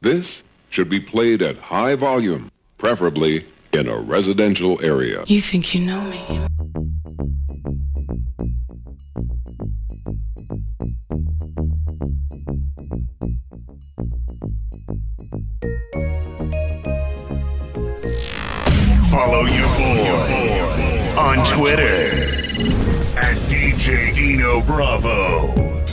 This should be played at high volume, preferably in a residential area. You think you know me? Follow your boy on Twitter at DJ Dino Bravo.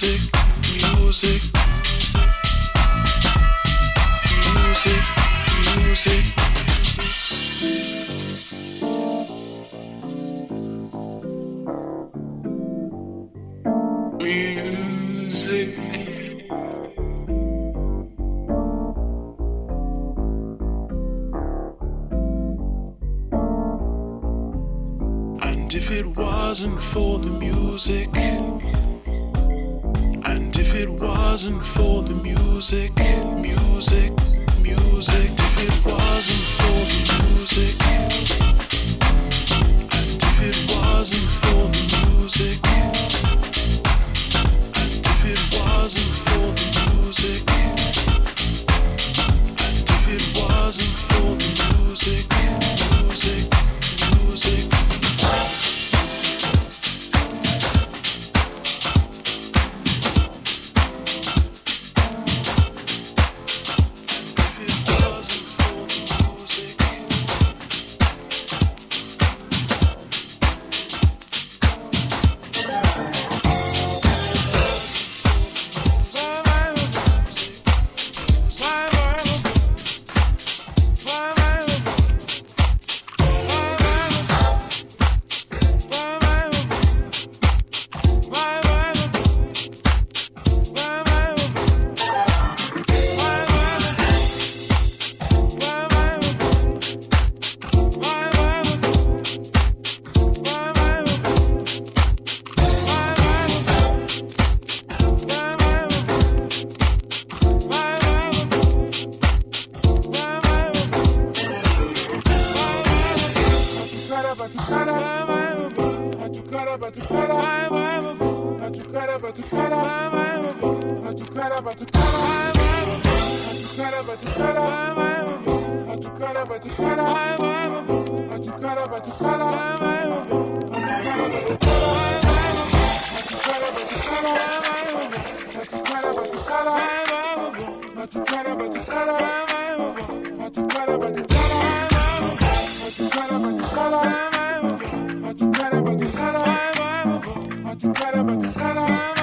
music, music, music, music. And if it wasn't for the music music. But you better, but you better.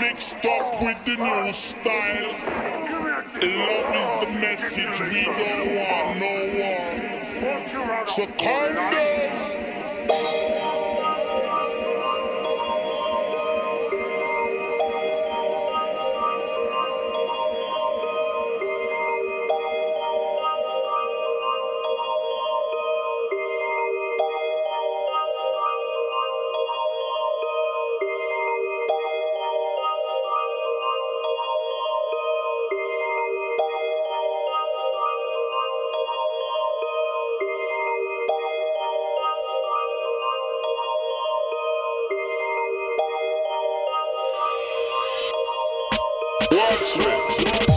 mixed up with the new style. Love is the message, we don't want no one. So calm down. slip.